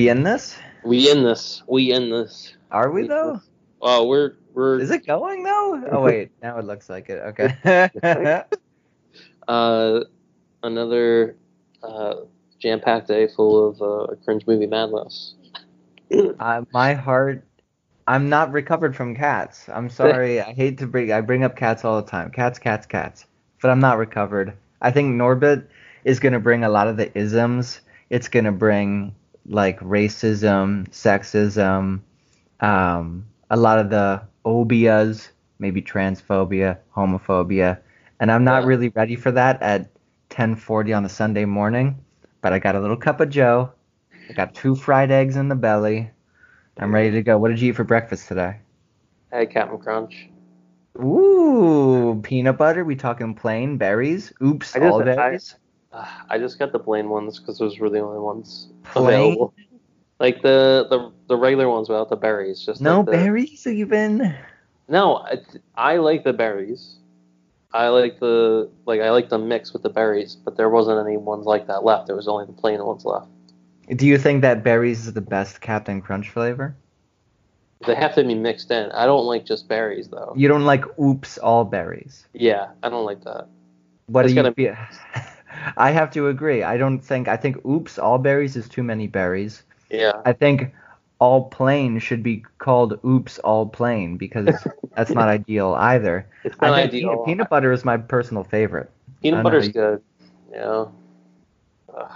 We in this? We in this. We in this. Are we though? Oh, we're we're. Is it going though? Oh wait, now it looks like it. Okay. uh, another uh, jam-packed day full of uh, cringe movie madness. uh, my heart. I'm not recovered from cats. I'm sorry. I hate to bring. I bring up cats all the time. Cats, cats, cats. But I'm not recovered. I think Norbit is gonna bring a lot of the isms. It's gonna bring like racism, sexism, um, a lot of the obias, maybe transphobia, homophobia, and I'm not Yeah. really ready for that at 10:40 on a Sunday morning. But I got a little cup of Joe. I got two fried eggs in the belly. I'm ready to go. What did you eat for breakfast today? Hey, Captain Crunch. Ooh, peanut butter. We talking plain berries? Oops, I just- all berries. Uh, I just got the plain ones because those were the only ones Plain? available. Like the, the the regular ones without the berries. Just no like the, berries even. No, I, I like the berries. I like the like I like the mix with the berries, but there wasn't any ones like that left. There was only the plain ones left. Do you think that berries is the best Captain Crunch flavor? They have to be mixed in. I don't like just berries though. You don't like oops all berries. Yeah, I don't like that. What It's do you feel? I have to agree. I don't think I think oops all berries is too many berries. Yeah, I think all plain should be called oops all plain because that's not ideal either. it's not I think ideal. Peanut, peanut butter is my personal favorite. Peanut butter's you- good. Yeah. Ugh.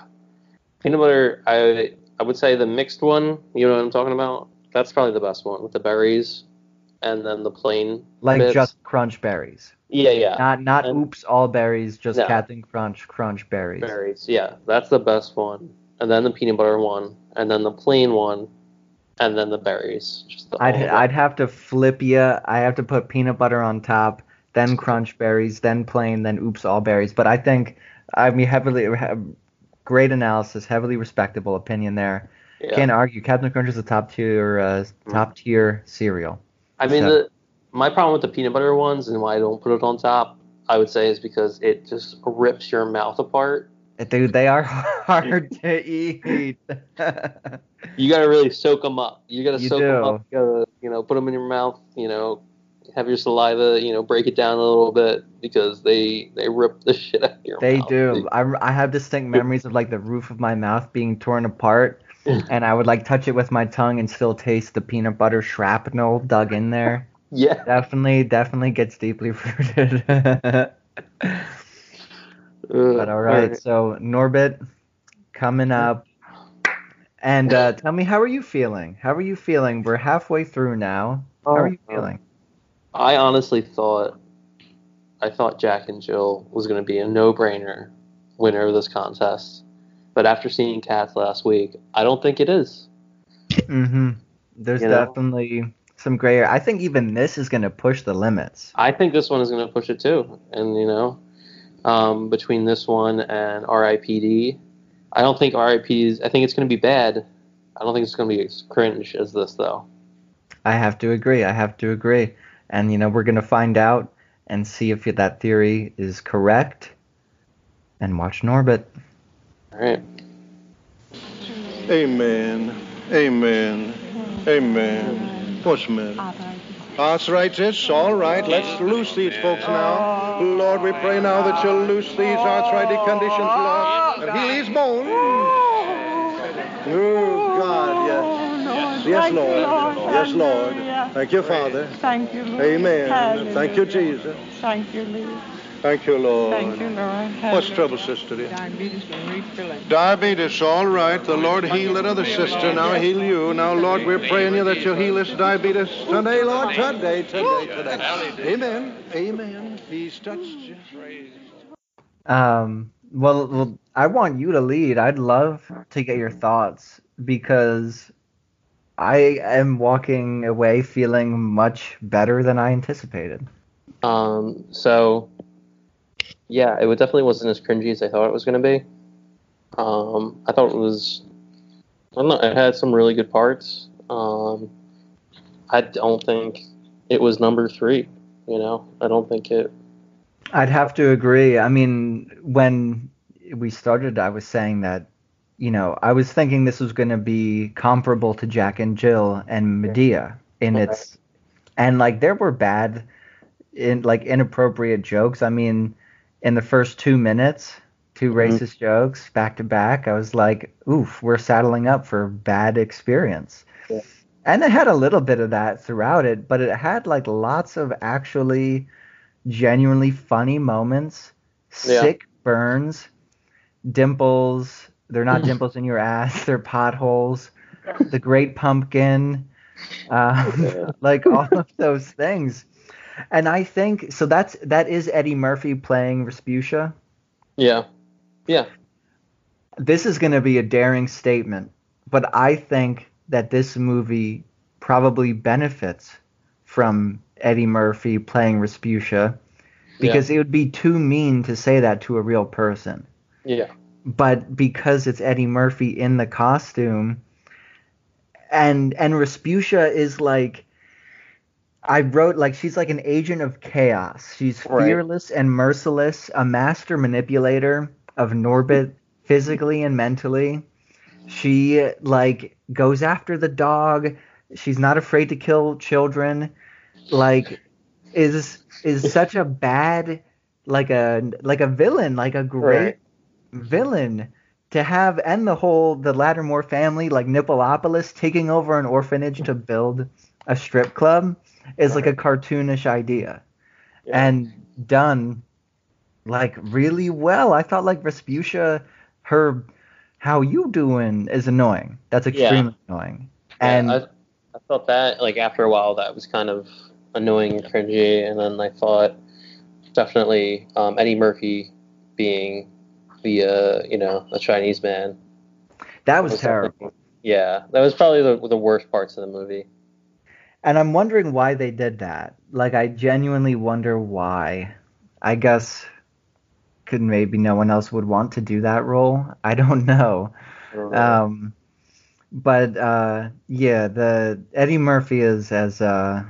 Peanut butter, I I would say the mixed one. You know what I'm talking about? That's probably the best one with the berries, and then the plain. Like bits. just crunch berries. Yeah, yeah. Not not And- oops all berries, just No. Captain Crunch crunch berries. berries. Yeah, that's the best one. And then the peanut butter one, and then the plain one, and then the berries. Just the, I'd all of it. I'd have to flip ya. I have to put peanut butter on top, then crunch berries, then plain, then oops all berries. But I think I mean heavily great analysis, heavily respectable opinion there. yeah. Can't argue. Captain Crunch is a top tier uh, top tier cereal. I mean, so- the my problem with the peanut butter ones and why I don't put it on top, I would say, is because it just rips your mouth apart. Dude, they are hard to eat. You gotta really soak them up. You gotta You soak them up. You gotta, you know, put them in your mouth. You know, have your saliva. You know, break it down a little bit because they they rip the shit out of your mouth. They do. I, I have distinct memories of like the roof of my mouth being torn apart, and I would like touch it with my tongue and still taste the peanut butter shrapnel dug in there. Yeah. Definitely, definitely gets deeply rooted. but all right, so Norbit coming up. And uh, tell me, how are you feeling? How are you feeling? We're halfway through now. How are you Oh, feeling? I honestly thought, I thought Jack and Jill was going to be a no-brainer winner of this contest, but after seeing Cats last week, I don't think it is. Mm-hmm. There's You know? definitely some gray area. I think even this is going to push the limits. I think this one is going to push it too, and you know, um, between this one and R.I.P.D., I don't think R.I.P.'s. I think it's going to be bad. I don't think it's going to be as cringe as this though. I have to agree. I have to agree. And you know, we're going to find out and see if that theory is correct. And watch Norbit. All right. Amen. Amen. Amen. What's the matter? Arthritis. All right. Let's loose these folks now. Lord, we pray now that you'll loose these arthritic conditions, Lord, and heal these bones. Oh, God, yes. Yes, Lord. Yes, Lord. Thank you, Father. Thank you, Lord. Amen. Thank you, Jesus. Thank you, Lord. Thank you, Lord. Thank you, Lord. What's trouble, sister? dear? Diabetes and refilling. Diabetes, all right. The Lord heal that other sister. Now heal you. Now, Lord, we're praying you that you'll heal this diabetes today, Lord. Today, today, today. Amen. Amen. He's touched you. Um, well, well, I want you to lead. I'd love to get your thoughts because I am walking away feeling much better than I anticipated. Um, so, yeah, it definitely wasn't as cringy as I thought it was going to be. Um, I thought it was, I don't know, it had some really good parts. Um, I don't think it was number three. You know, I don't think it. I'd have to agree. I mean, when we started, I was saying that you know, I was thinking this was going to be comparable to Jack and Jill and Madea in Okay. its, and like there were bad, in like inappropriate jokes. I mean, in the first two minutes, 2 Mhm. racist jokes back to back. I was like, oof, we're saddling up for bad experience. Yeah. And it had a little bit of that throughout it, but it had like lots of actually genuinely funny moments, Yeah. sick burns, dimples. They're not dimples in your ass. They're potholes. The Great Pumpkin, uh, Yeah. like all of those things. And I think so. That's that is Eddie Murphy playing Rasputia. Yeah. Yeah. This is going to be a daring statement, but I think that this movie probably benefits from Eddie Murphy playing Rasputia because it would be too mean to say that to a real person. Yeah. but because it's Eddie Murphy in the costume, and and Rasputia is like, I wrote like she's like an agent of chaos. She's Right. fearless and merciless, a master manipulator of Norbit physically and mentally. She like goes after the dog. She's not afraid to kill children. Like is is such a bad like a like a villain, like a great Right. villain to have and the whole the Latimore family like Nippolopolis taking over an orphanage to build a strip club is like a cartoonish idea Yeah. and done like really well. I thought like Rasputia, her how you doing is annoying. That's Yeah. extremely annoying. Yeah, And I, I thought that like after a while that was kind of annoying and cringy, and then I thought definitely um, Eddie Murphy being the uh, you know a Chinese man that was was terrible. Yeah, that was probably the the worst parts of the movie. And I'm wondering why they did that. Like, I genuinely wonder why. I guess could maybe no one else would want to do that role. I don't know. Um, but uh, yeah, the Eddie Murphy is as uh,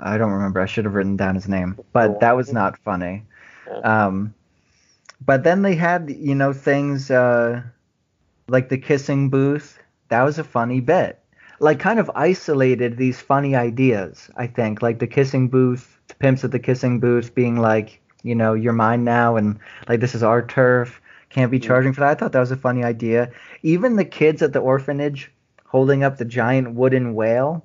I don't remember. I should have written down his name, but that was not funny. Um, but then they had you know things uh, like the kissing booth. That was a funny bit. Like kind of isolated these funny ideas. I think like the kissing booth, the pimps at the kissing booth being like, you know, you're mine now, and like this is our turf. Can't be charging for that. I thought that was a funny idea. Even the kids at the orphanage holding up the giant wooden whale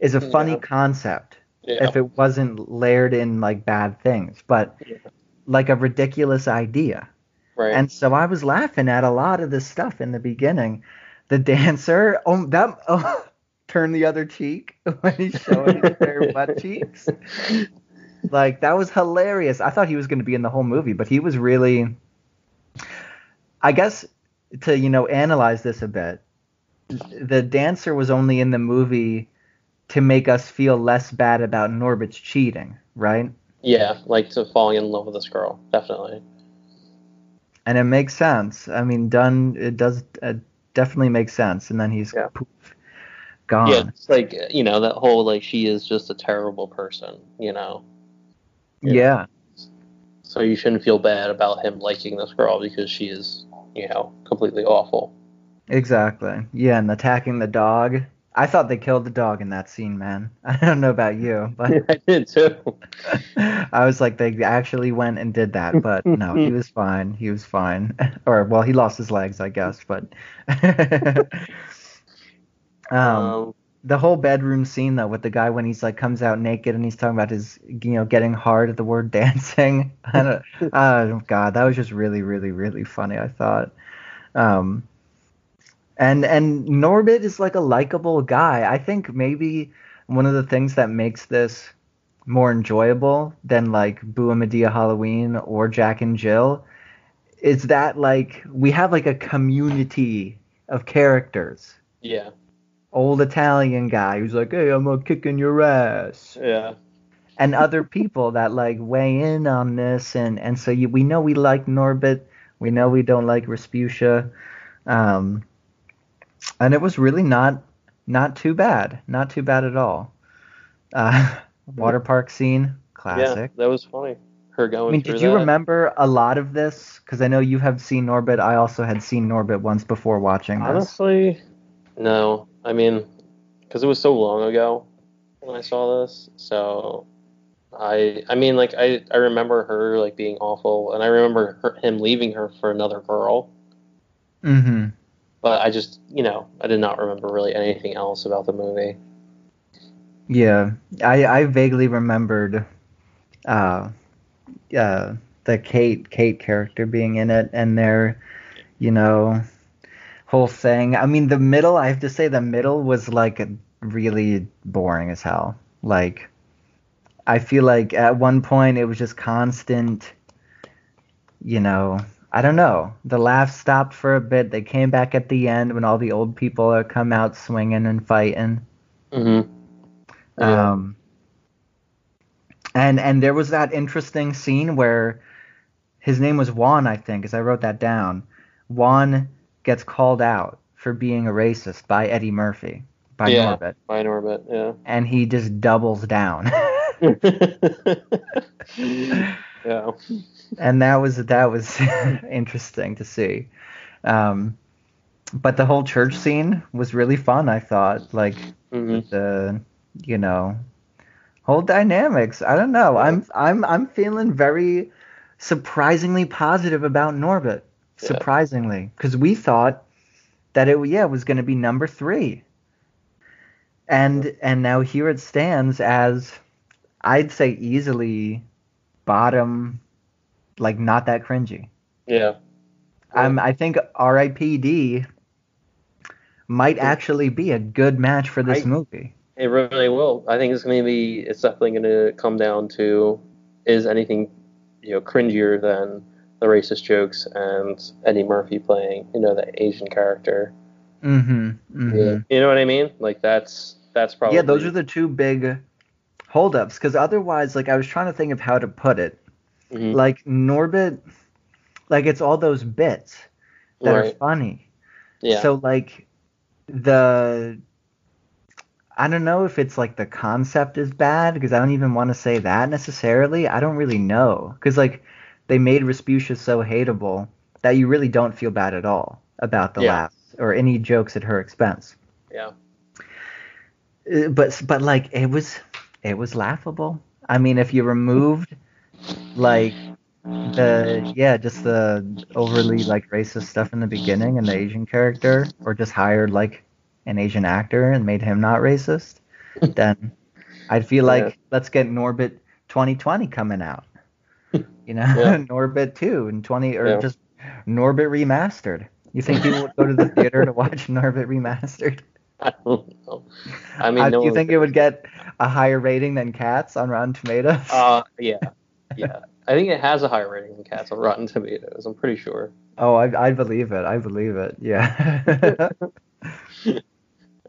is a funny Yeah. concept yeah. if it wasn't layered in like bad things, but Yeah. like a ridiculous idea. right. And so I was laughing at a lot of this stuff in the beginning. The dancer, oh, that oh, turn the other cheek when he's showing his bare butt cheeks. Like that was hilarious. I thought he was going to be in the whole movie, but he was really. I guess to you know analyze this a bit, the dancer was only in the movie to make us feel less bad about Norbit's cheating, right? yeah, like to falling in love with this girl, definitely. and it makes sense. I mean, done. It does uh, definitely makes sense. And then he's Yeah. poof, gone. Yeah, it's like you know that whole like she is just a terrible person, you know. Yeah. So you shouldn't feel bad about him liking this girl because she is, you know, completely awful. exactly. Yeah, and attacking the dog. I thought they killed the dog in that scene, man. I don't know about you, but I did too. I was like, they actually went and did that. But no, he was fine. He was fine. or well, he lost his legs, I guess. But um, Um, the whole bedroom scene though with the guy when he's like comes out naked and he's talking about his you know getting hard at the word dancing I don't, oh god that was just really really really funny i thought um and and norbit is like a likable guy. I think maybe one of the things that makes this more enjoyable than like Boo and Madea Halloween or Jack and Jill is that like we have like a community of characters. Yeah, old Italian guy who's like, "Hey, I'm gonna kicking your ass," yeah, and other people that like weigh in on this, and and so you, we know we like Norbit, we know we don't like Rasputia, um, and it was really not not too bad, not too bad at all. Uh, water park scene, classic. yeah. That was funny. her going. I mean, did you that. remember a lot of this? Because I know you have seen Norbit. I also had seen Norbit once before watching this. Honestly, no. I mean, because it was so long ago when I saw this. So, I I mean, like I I remember her like being awful, and I remember her, him leaving her for another girl. Mm-hmm. But I just you know I did not remember really anything else about the movie. Yeah, I I vaguely remembered, uh, uh, the Kate Kate character being in it and their, you know, whole thing. I mean, the middle. I have to say, the middle was like really boring as hell. Like, I feel like at one point it was just constant. You know, I don't know. The laughs stopped for a bit. They came back at the end when all the old people are come out swinging and fighting. Mm-hmm. Yeah. Um, and and there was that interesting scene where his name was Juan, I think, as I wrote that down. Juan gets called out for being a racist by Eddie Murphy, by Yeah. Norbit, By Norbit, yeah. and he just doubles down. yeah. and that was that was interesting to see. Um, but the whole church scene was really fun. I thought, like hmm the you know whole dynamics. I don't know. I'm I'm I'm feeling very surprisingly positive about Norbit. Yeah. Surprisingly, because we thought that it yeah was going to be number three, and and now here it stands as I'd say easily bottom, like not that cringy. Yeah. I'm I think R.I.P.D. might actually be a good match for this I- movie. It really will. I think it's going to be. It's definitely going to come down to is anything, you know, cringier than the racist jokes and Eddie Murphy playing, you know, the Asian character. Mm-hmm. mm-hmm. You know what I mean? Like that's that's probably Yeah, those are the two big holdups. Because otherwise, like I was trying to think of how to put it. Mhm. Like Norbit, like it's all those bits that are funny. yeah. So like the I don't know if it's like the concept is bad because I don't even want to say that necessarily. I don't really know because like they made Rasputia so hateable that you really don't feel bad at all about the Yeah. laughs or any jokes at her expense. yeah. Uh, but but like it was it was laughable. I mean, if you removed like the yeah, just the overly like racist stuff in the beginning and the Asian character, or just hired like an Asian actor and made him not racist, then I'd feel like Yeah. let's get Norbit 2020 coming out. You know, Yeah. Norbit 2 and 20 or Yeah. just Norbit remastered. You think people would go to the theater to watch Norbit remastered? I don't know. I mean, Uh, no do you think it would get a higher rating than Cats on Rotten Tomatoes? Uh, yeah, yeah. I think it has a higher rating than Cats on Rotten Tomatoes. I'm pretty sure. oh, I, I believe it. I believe it. Yeah.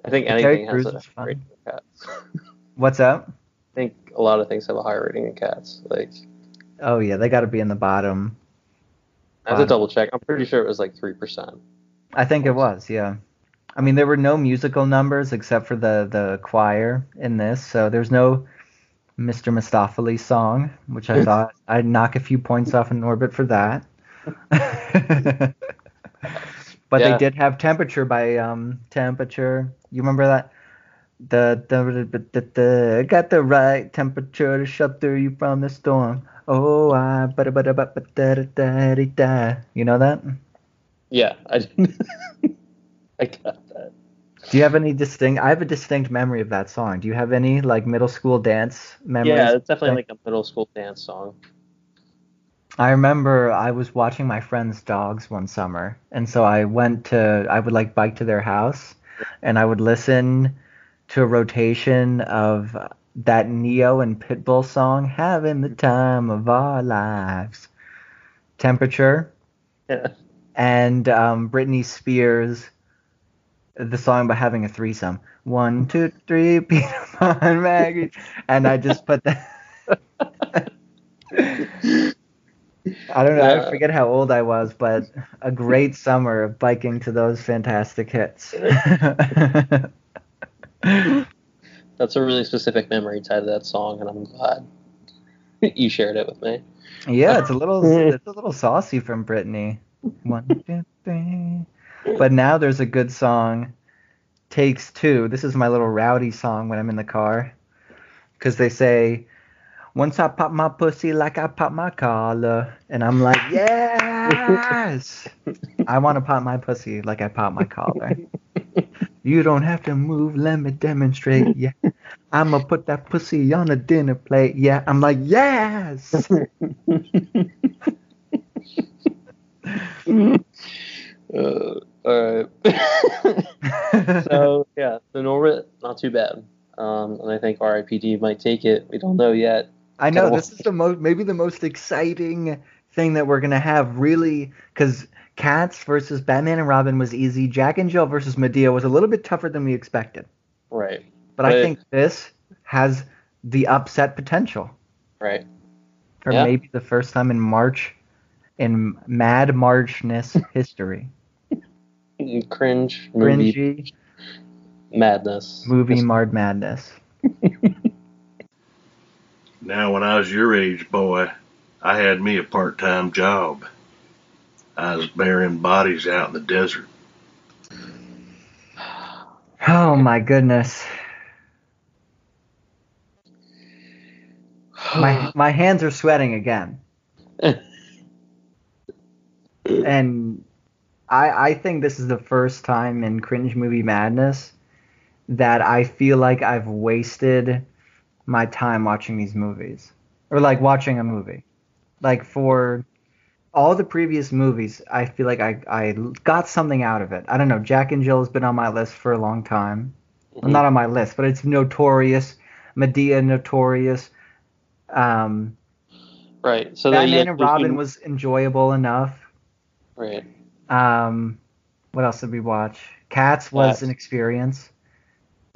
I think anything has a higher rating than Cats. What's up? I think a lot of things have a higher rating than Cats. Like Oh yeah, they got to be in the bottom. I have to double check. I'm pretty sure it was like three percent. I think it was. Yeah. I mean, there were no musical numbers except for the the choir in this, so there's no Mr. Mistoffelees song, which I thought I'd knock a few points off in orbit for that. but Yeah. they did have temperature by um temperature. You remember that? The the, the, the, got the right temperature to shelter you from the storm. Oh, I but but but but da da da da. You know that? Yeah, I. I got that. Do you have any distinct? I have a distinct memory of that song. Do you have any like middle school dance memories? Yeah, it's definitely like a middle school dance song. I remember I was watching my friends' dogs one summer, and so I went to I would like bike to their house, and I would listen to a rotation of that Ne-Yo and Pitbull song, "Having the Time of Our Lives," Temperature, Yeah. and um, Britney Spears, the song by having a threesome. One, two, three, Peter Pan, Maggie, and I just put that. I don't know. I forget how old I was, but a great summer of biking to those fantastic hits. That's a really specific memory tied to that song, and I'm glad you shared it with me. Yeah, it's a little it's a little saucy from Britney. One, two, three. But now there's a good song. Takes two. This is my little rowdy song when I'm in the car. Because they say, once I pop my pussy like I pop my collar. And I'm like, yes! I want to pop my pussy like I pop my collar. You don't have to move, let me demonstrate. Yeah. I'ma put that pussy on a dinner plate. Yeah. I'm like, yes! Uh, all right. so yeah, the Norbit not too bad. Um, and I think RIPD might take it. We don't know yet. I know this is the most maybe the most exciting thing that we're gonna have really because Cats versus Batman and Robin was easy. Jack and Jill versus Madea was a little bit tougher than we expected. Right. But I think this has the upset potential Right. for Yeah. maybe the first time in March in Mad Marchness history. Cringe movie Cringy madness. movie Marred Madness. Now, when I was your age, boy, I had me a part time job. I was burying bodies out in the desert. Oh my goodness. My my hands are sweating again. and I I think this is the first time in cringe movie madness that I feel like I've wasted my time watching these movies or like watching a movie. Like for all the previous movies, I feel like I I got something out of it. I don't know. Jack and Jill has been on my list for a long time. Well, not on my list, but it's notorious. Madea notorious. Um, right. So that Batman and Robin was enjoyable enough. right. Um, what else did we watch? Cats was Cats. an experience.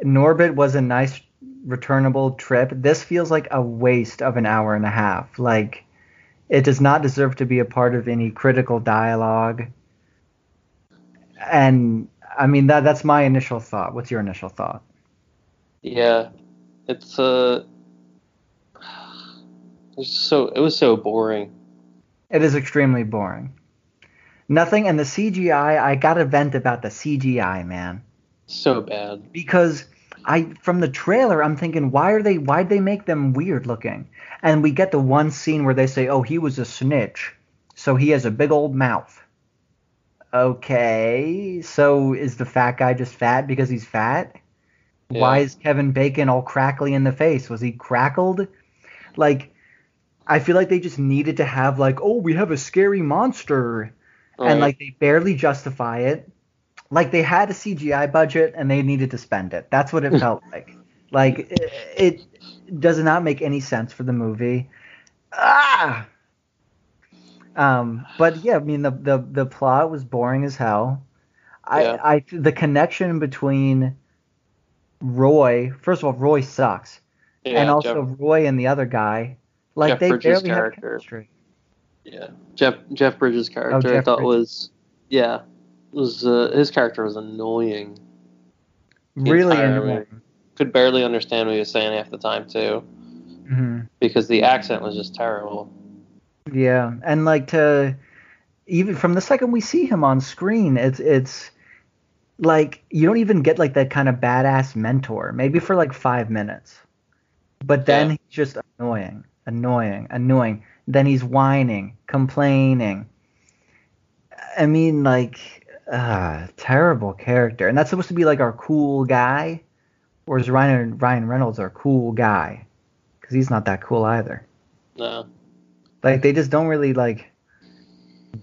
Norbit was a nice returnable trip. This feels like a waste of an hour and a half. Like it does not deserve to be a part of any critical dialogue. And I mean that that's my initial thought. What's your initial thought? Yeah. It's uh. It's so it was so boring. It is extremely boring. Nothing and the CGI, I got to vent about the CGI, man. So bad. because I from the trailer I'm thinking why are they why'd they make them weird looking? And we get the one scene where they say, "Oh, he was a snitch, so he has a big old mouth." Okay, so is the fat guy just fat because he's fat? Why is Kevin Bacon all crackly in the face? Was he crackled? Like, I feel like they just needed to have like, "Oh, we have a scary monster," and like they barely justify it. Like they had a CGI budget and they needed to spend it. That's what it felt like. Like it, it does not make any sense for the movie. Ah. Um, but yeah, I mean the the the plot was boring as hell. I Yeah. I the connection between Roy, first of all, Roy sucks, yeah, and also Jeff, Roy and the other guy, like Jeff they Bridges' barely have chemistry. Yeah. Jeff Jeff Bridges' character I Oh, Jeff thought Bridges. was yeah was uh, his character was annoying. Really annoying. Could barely understand what he was saying half the time too hmm because the accent was just terrible. Yeah, and like to even from the second we see him on screen, it's it's like you don't even get like that kind of badass mentor. Maybe for like five minutes, but then Yeah. he's just annoying, annoying, annoying. Then he's whining, complaining. I mean, like, uh, terrible character, and that's supposed to be like our cool guy, or is Ryan Ryan Reynolds our cool guy? Because he's not that cool either. No. Like they just don't really like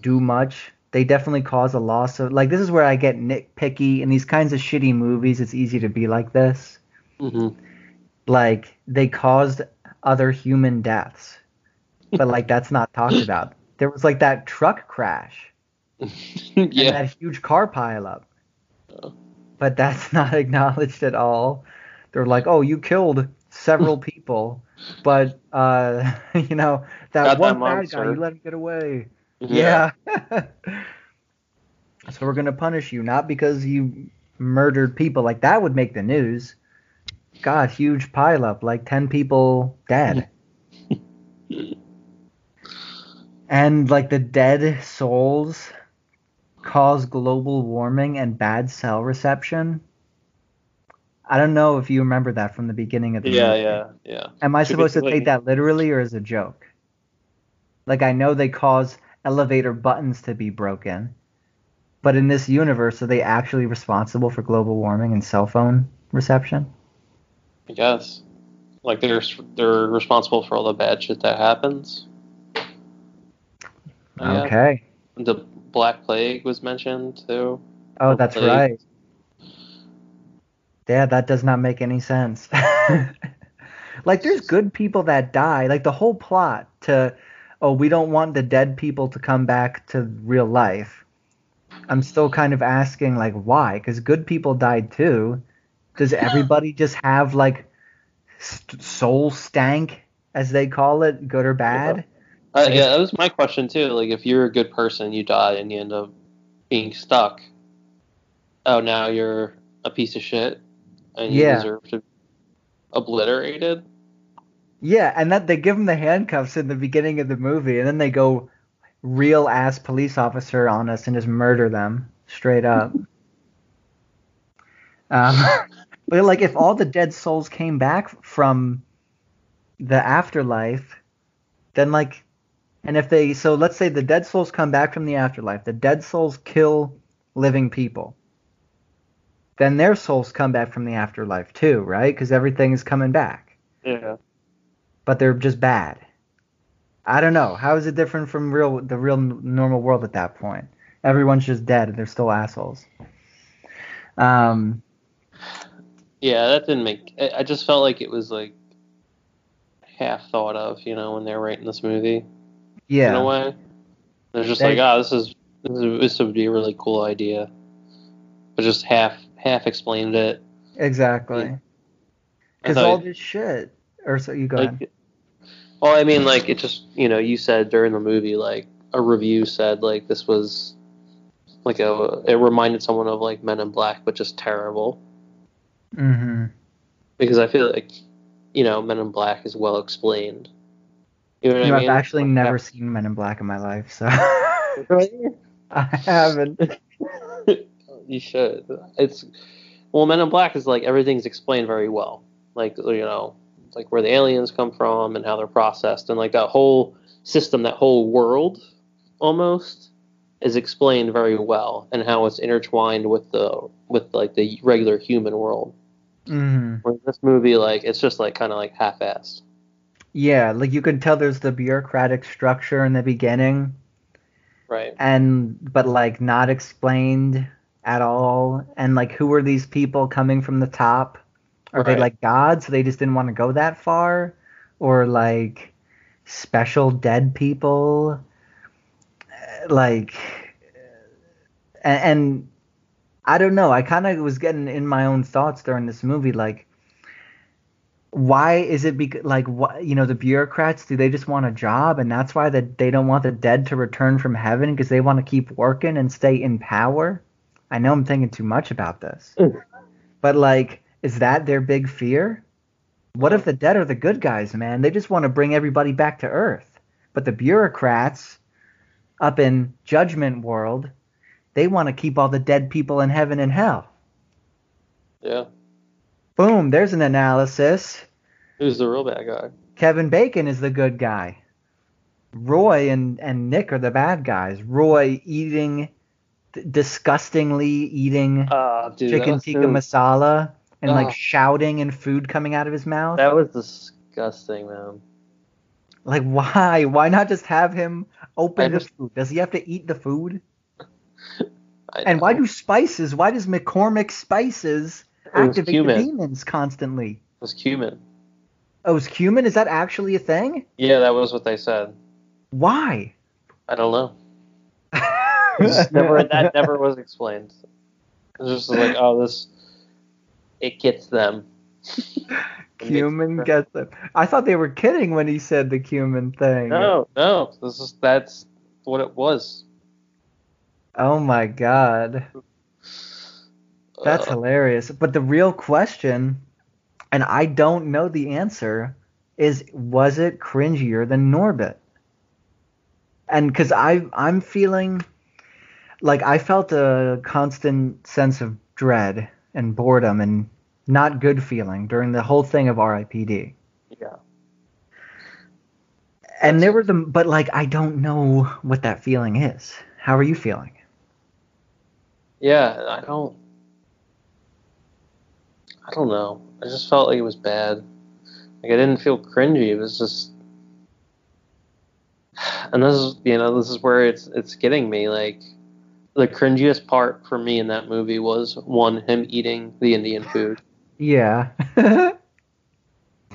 do much. They definitely cause a loss of like this is where I get nitpicky in these kinds of shitty movies. It's easy to be like this. hmm Like they caused other human deaths, but like that's not talked about. There was like that truck crash and yeah. that huge car pileup, Oh. but that's not acknowledged at all. They're like, oh, you killed several people, but uh, you know that Got one that bad guy, you let him get away. Yeah. so we're gonna punish you not because you murdered people. Like that would make the news. God, huge pileup, like ten people dead. And like the dead souls cause global warming and bad cell reception. I don't know if you remember that from the beginning of the Yeah, movie. yeah, yeah. Am I So supposed to take that literally or as a joke? Like I know they cause elevator buttons to be broken, but in this universe, are they actually responsible for global warming and cell phone reception? I guess. Like they're they're responsible for all the bad shit that happens. Yeah. Okay. The Black Plague was mentioned too. Oh, that's Hopefully- right. Yeah, that does not make any sense. like, there's good people that die. Like, the whole plot to, oh, we don't want the dead people to come back to real life. I'm still kind of asking, like, why? Because good people died too. Does everybody just have, like, st- soul stank, as they call it, good or bad? Uh, yeah, that was my question too. Like, if you're a good person, you die and you end up being stuck. Oh, now you're a piece of shit, and you Yeah. deserve to be obliterated. Yeah, and that they give him the handcuffs in the beginning of the movie, and then they go real ass police officer on us and just murder them straight up. Um, but like, if all the dead souls came back from the afterlife, then like, and if they so let's say the dead souls come back from the afterlife, the dead souls kill living people. Then their souls come back from the afterlife too, right? Because everything is coming back Yeah. but they're just bad. I don't know. How is it different from real the real normal world at that point? Everyone's just dead and they're still assholes. Um, Yeah, that didn't make. I I just felt like it was like half thought of, you know, when they were writing this movie. Yeah. In a way, they're just like, ah, this is this, is, this would be a really cool idea, but just half half explained it. Exactly. Because all this shit. Or so you go ahead. Like, well, I mean, like it just you know, you said during the movie, like a review said, like this was like a it reminded someone of like Men in Black, but just terrible. Mm-hmm. Because I feel like you know, Men in Black is well explained. You know what You know, I I've actually Like, never seen Men in Black in my life, so Really? I haven't. you should. It's well, Men in Black is like everything's explained very well. Like you know, like where the aliens come from and how they're processed, and like that whole system, that whole world, almost is explained very well, and how it's intertwined with the with like the regular human world. hmm Where this movie, like, it's just like kind of like half-assed. Yeah, like you can tell there's the bureaucratic structure in the beginning, Right. and but like not explained at all. And like who are these people coming from the top? Are they like gods? So they just didn't want to go that far? Or like special dead people? Uh, like and, and i don't know. I kind of was getting in my own thoughts during this movie like why is it because like what you know the bureaucrats do they just want a job? And that's why that they don't want the dead to return from heaven because they want to keep working and stay in power? I know i'm thinking too much about this. Mm. but like is that their big fear? What if the dead are the good guys man? They just want to bring everybody back to earth. But the bureaucrats up in judgment world they want to keep all the dead people in heaven and hell. Yeah. Boom there's an analysis Who's the real bad guy? Kevin Bacon is the good guy. Roy and, and Nick are the bad guys. Roy eating, d- disgustingly eating Uh, dude, chicken tikka so- masala and like shouting and food coming out of his mouth. That was disgusting, man. like, why? Why not just have him open I the food? Does he have to eat the food? And why do spices? Why does McCormick spices Oh, was activate the demons constantly? It was cumin. Oh, is cumin? Is that actually a thing? Yeah, that was what they said. Why? I don't know. Never that never was explained. It was just like, oh, this it gets them. Cumin gets them. I thought they were kidding when he said the cumin thing. No, no, this is that's what it was. Oh my god. That's Uh, hilarious. But the real question, and I don't know the answer, is was it cringier than Norbit? and because I I'm feeling like I felt a constant sense of dread and boredom and not good feeling during the whole thing of R.I.P.D. Yeah. And there were the but like I don't know what that feeling is. How are you feeling? Yeah, I don't. I don't know. I just felt like it was bad. Like I didn't feel cringy. It was just, and this is you know this is where it's it's getting me. Like the cringiest part for me in that movie was one him eating the Indian food, Yeah.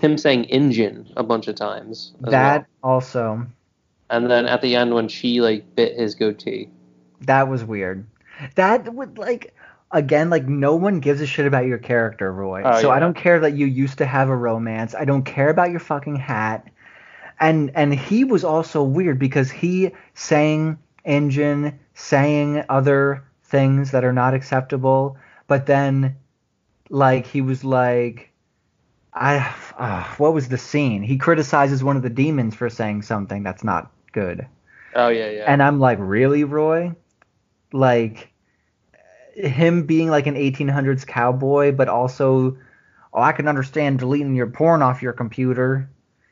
him saying Indian a bunch of times. that well. also and then at the end when she like bit his goatee. that was weird. That would like again like no one gives a shit about your character, Roy. Oh, so I don't care that you used to have a romance. I don't care about your fucking hat. And and he was also weird because he sang engine, saying other things that are not acceptable, but then like he was like I uh, what was the scene? He criticizes one of the demons for saying something that's not good. Oh yeah, yeah. And I'm like, really, Roy? Like him being like an 1800s cowboy, but also, oh, I can understand deleting your porn off your computer.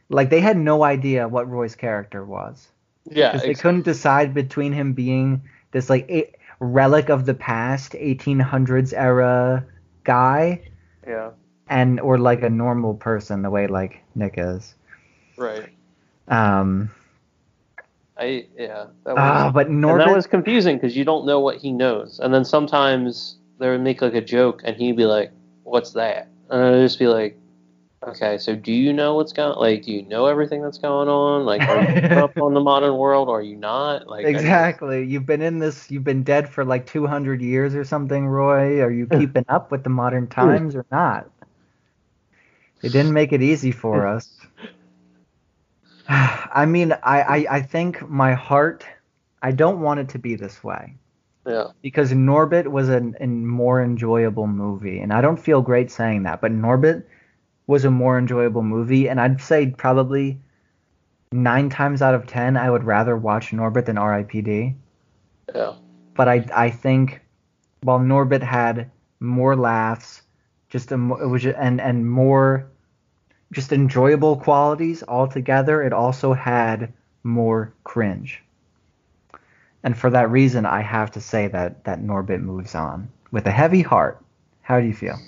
Like they had no idea what Roy's character was. yeah, 'Cause they couldn't decide between him being this like a- relic of the past, 1800s era guy, yeah, and or like a normal person, the way like Nick is. right. Um, I yeah. That was, ah, but and Norbit. that was confusing because you don't know what he knows, and then sometimes they would make like a joke, and he'd be like, "What's that?" And I'd just be like, "Okay, so do you know what's going? Like, do you know everything that's going on? Like, are you up on the modern world, or are you not? Like, I just- Exactly. You've been in this. You've been dead for like 200 years or something, Roy. Are you keeping up with the modern times or not? They didn't make it easy for us. I mean, I, I, I think my heart. I don't want it to be this way. Yeah, because Norbit was a, more enjoyable movie, and I don't feel great saying that, but Norbit was a more enjoyable movie, and I'd say probably nine times out of ten, I would rather watch Norbit than R.I.P.D yeah, but I I think while Norbit had more laughs, just a, it was ju- and and more just enjoyable qualities altogether, it also had more cringe. And for that reason, I have to say that that Norbit moves on with a heavy heart. How do you feel?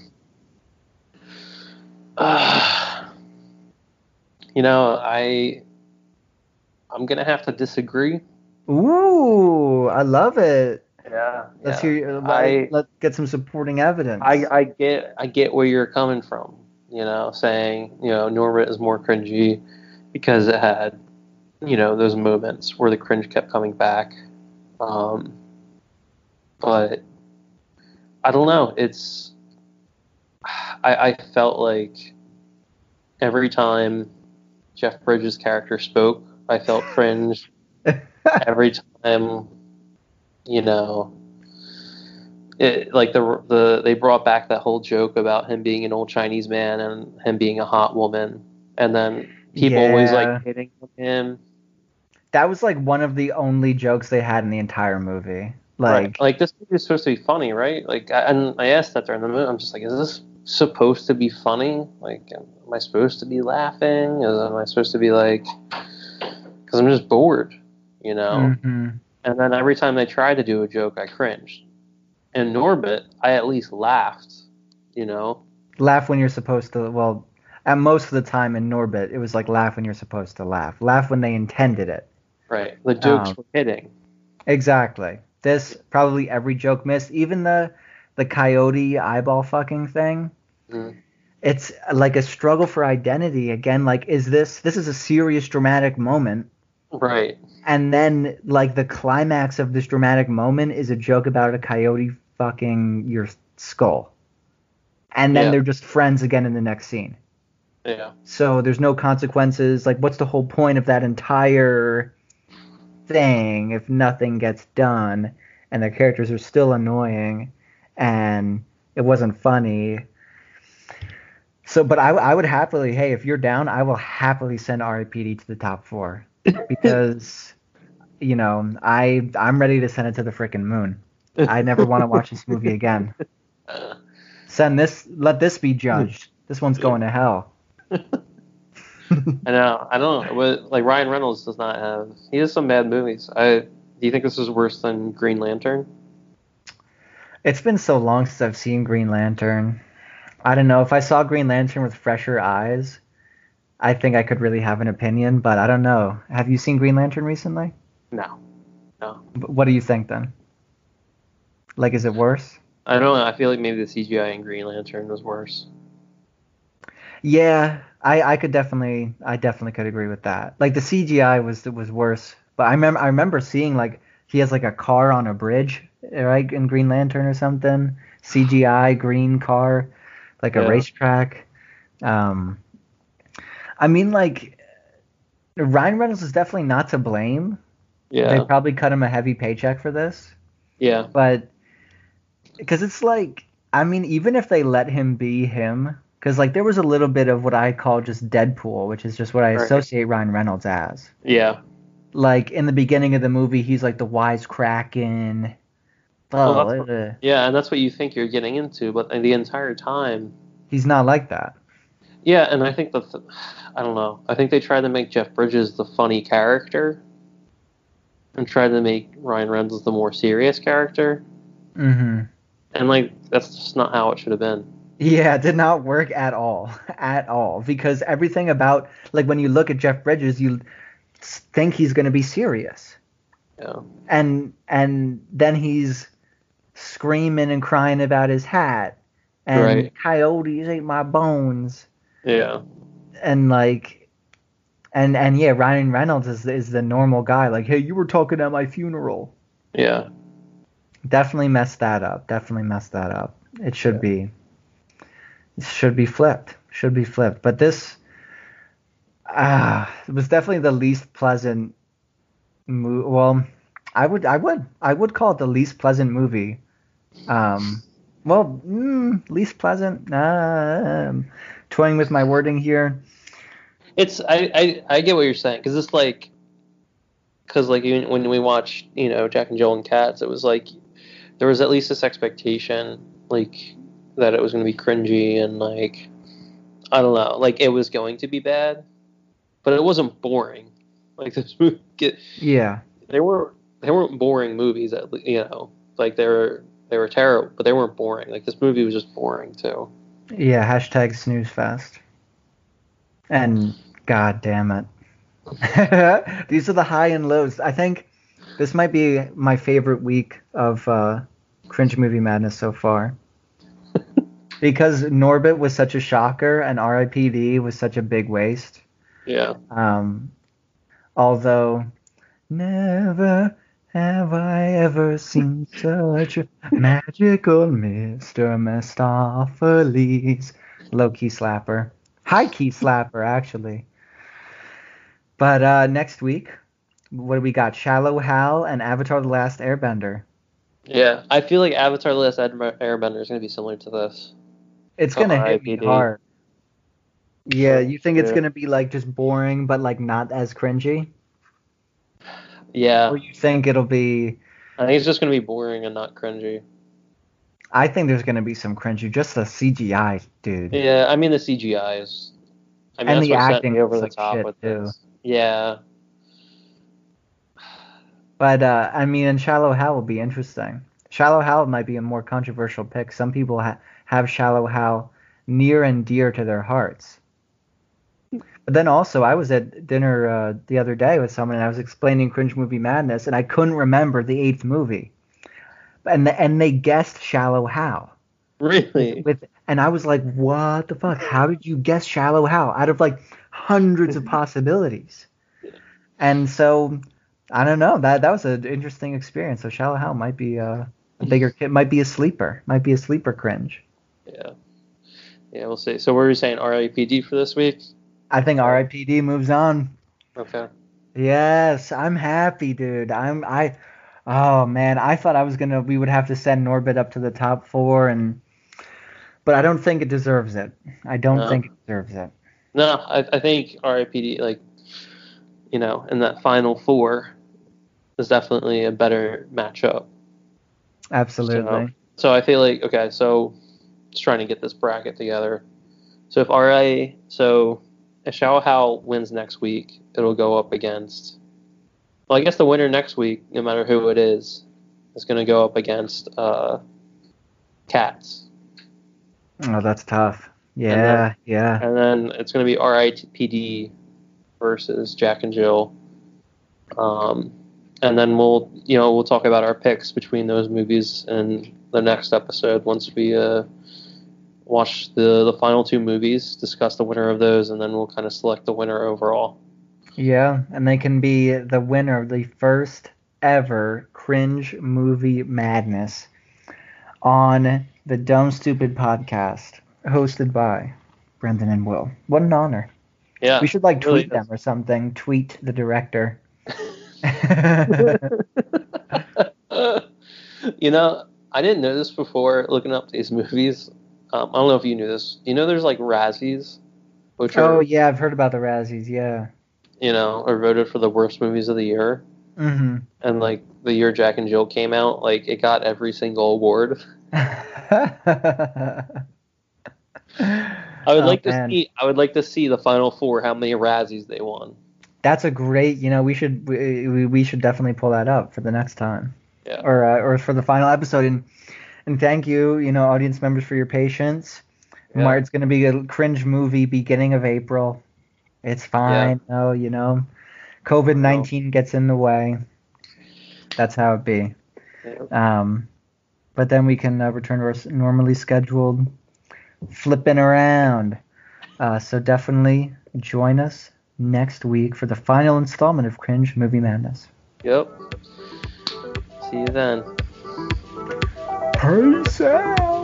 you know, I I'm gonna have to disagree. Ooh, I love it. Yeah, Let's hear. Let, I- let's get some supporting evidence. I, I get I get where you're coming from. You know, saying you know Norbit is more cringy because it had you know those moments where the cringe kept coming back. Um, but I don't know. It's I, I felt like every time Jeff Bridges' character spoke, I felt cringe. every time, you know, it, like the the they brought back that whole joke about him being an old Chinese man and him being a hot woman, and then people always like hitting him. that was like one of the only jokes they had in the entire movie. Like, right. like this movie is supposed to be funny, right? Like, I, and I asked that during the movie. I'm just like, is this supposed to be funny? Like, am I supposed to be laughing? Is am I supposed to be like? Because I'm just bored, you know. mhm. And then every time they tried to do a joke, I cringed. In Norbit, I at least laughed, you know. laugh when you're supposed to. Well, at most of the time in Norbit, it was like laugh when you're supposed to laugh. Laugh when they intended it. Right. The jokes Um, were hitting. Exactly. This probably every joke missed, even the the coyote eyeball fucking thing. Mhm. It's like a struggle for identity again. Like, is this this is a serious dramatic moment? Right. and then like the climax of this dramatic moment is a joke about a coyote fucking your skull and then Yeah. they're just friends again in the next scene Yeah. so there's no consequences like what's the whole point of that entire thing if nothing gets done and the characters are still annoying and it wasn't funny so but I, I would happily hey if you're down i will happily send R.I.P.D. to the top four because you know, I I'm ready to send it to the frickin' moon. I never want to watch this movie again. Send this. Let this be judged. This one's going to hell. I know. I don't know. Like Ryan Reynolds does not have. He has some bad movies. I. Do you think this is worse than Green Lantern? It's been so long since I've seen Green Lantern. I don't know if I saw Green Lantern with fresher eyes. I think I could really have an opinion, but I don't know. Have you seen Green Lantern recently? No. No. What do you think then? Like, is it worse? I don't know. I feel like maybe the CGI in Green Lantern was worse. Yeah, I, I could definitely I definitely could agree with that. Like the CGI was was worse, but I remember I remember seeing like he has like a car on a bridge, right, in Green Lantern or something. CGI green car, like a Yeah. racetrack. Um, I mean like Ryan Reynolds is definitely not to blame. Yeah. They probably cut him a heavy paycheck for this Yeah. but because it's like i mean even if they let him be him because like there was a little bit of what i call just deadpool which is just what i Right. associate ryan reynolds as Yeah. like in the beginning of the movie he's like the wise kraken Well, oh, that's what- uh, Yeah, and that's what you think you're getting into, but the entire time, he's not like that yeah. And I think that the, I don't know. I think they tried to make Jeff Bridges the funny character, and tried to make Ryan Reynolds the more serious character, hmm and like that's just not how it should have been. yeah it did not work at all at all because everything about like when you look at jeff bridges you think he's going to be serious Yeah. and and then he's screaming and crying about his hat and Right. coyotes ate my bones Yeah. and like and and yeah ryan reynolds is is the normal guy like hey you were talking at my funeral Yeah. Definitely messed that up. Definitely messed that up. It should be it should be flipped. Should be flipped. But this ah it was definitely the least pleasant mo- well i would i would i would call it the least pleasant movie. Um well mm, least pleasant um toying with my wording here. It's I I, I get what you're saying because it's like because like when we watched you know Jack and Jill and Cats, it was like there was at least this expectation like that it was going to be cringy and like I don't know like it was going to be bad, but it wasn't boring. Like this movie, get, yeah they were they weren't boring movies. At you know like they were they were terrible, but they weren't boring. Like this movie was just boring too. yeah hashtag snooze fest and god damn it these are the high and lows i think this might be my favorite week of uh cringe movie madness so far. Because norbit was such a shocker and ripd was such a big waste. Yeah. um although never have i ever seen such a magical mr Mistoffelees. Low key slapper. High key slapper actually. But uh next week what do we got? Shallow hal and avatar the last airbender Yeah, I feel like Avatar: The Last Air- Airbender is going to be similar to this. it's gonna Oh, hit me hard yeah you think it's Yeah. gonna be like just boring but like not as cringy Yeah, or you think it'll be I think it's just going to be boring and not cringy. I think there's gonna be some cringy, just the CGI, dude. Yeah, I mean the CGI is. I mean And that's the acting over the top shit, with too. this. Yeah, But uh, I mean, and Shallow Hal will be interesting. Shallow Hal might be a more controversial pick. Some people ha- have Shallow Hal near and dear to their hearts. But then also, I was at dinner uh, the other day with someone, and I was explaining cringe movie madness, and I couldn't remember the eighth movie, and the, and they guessed Shallow Hal. really. with and I was like, what the fuck? How did you guess Shallow Hal out of like hundreds of possibilities? And so I don't know. That that was an interesting experience. So Shallow Hal might be uh, a bigger kid, might be a sleeper, might be a sleeper cringe. Yeah, yeah. We'll see. So, what were you saying? RIPD for this week? I think R.I.P.D. moves on. Okay. Yes, I'm happy, dude. I'm I. Oh man, I thought I was gonna. We would have to send Norbit up to the top four, and but I don't think it deserves it. I don't No. think it deserves it. No, I, I think RIPD like, you know, in that final four, is definitely a better matchup. Absolutely. So I feel like okay, so just trying to get this bracket together. So if RA, so if Shallow Hal wins next week, it'll go up against. Well, I guess the winner next week, no matter who it is, is going to go up against uh, Cats, Oh, that's tough. Yeah, yeah. and then it's going to be RIPD versus Jack and Jill. Um, and then we'll, you know, we'll talk about our picks between those movies in the next episode once we uh, watch the the final two movies, discuss the winner of those, and then we'll kind of select the winner overall. Yeah, and they can be the winner of the first ever cringe movie madness on the Dumb Stupid podcast, hosted by Brendann and Will. What an honor. Yeah, we should like really tweet them or something. Tweet the director. you know, I didn't know this before looking up these movies. Um, I don't know if you knew this. You know, there's like Razzies, which oh are yeah, I've heard about the Razzies. Yeah. you know are voted for the worst movies of the year. Mm-hmm. And like the year Jack and Jill came out, like it got every single award. I would Oh, like man. to see. I would like to see the final four. How many Razzies they won? That's a great. You know, we should we, we- should definitely pull that up for the next time. Yeah. Or uh, or for the final episode. And and thank you, you know, audience members for your patience. Yeah. It's gonna be a cringe movie beginning of April. It's fine. Oh, you know, COVID nineteen gets in the way. That's how it be. Yeah. Um, but then we can uh, return to our normally scheduled flipping around. Uh, so definitely join us next week for the final installment of Cringe Movie Madness. Yep. See you then. Peace out.